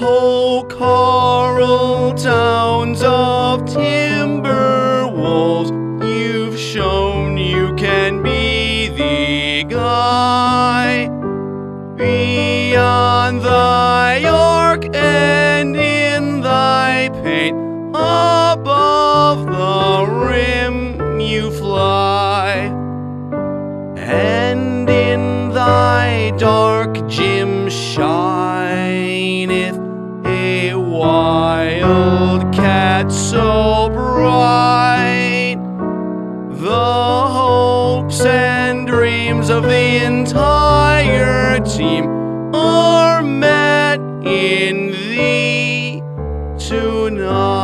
whole Karl Towns of Timberwolves. You've shown you can be the guy beyond thy arc and in thy paint above the rim you fly and in thy dark gym wild cat so bright. The hopes and dreams of the entire team are met in thee tonight.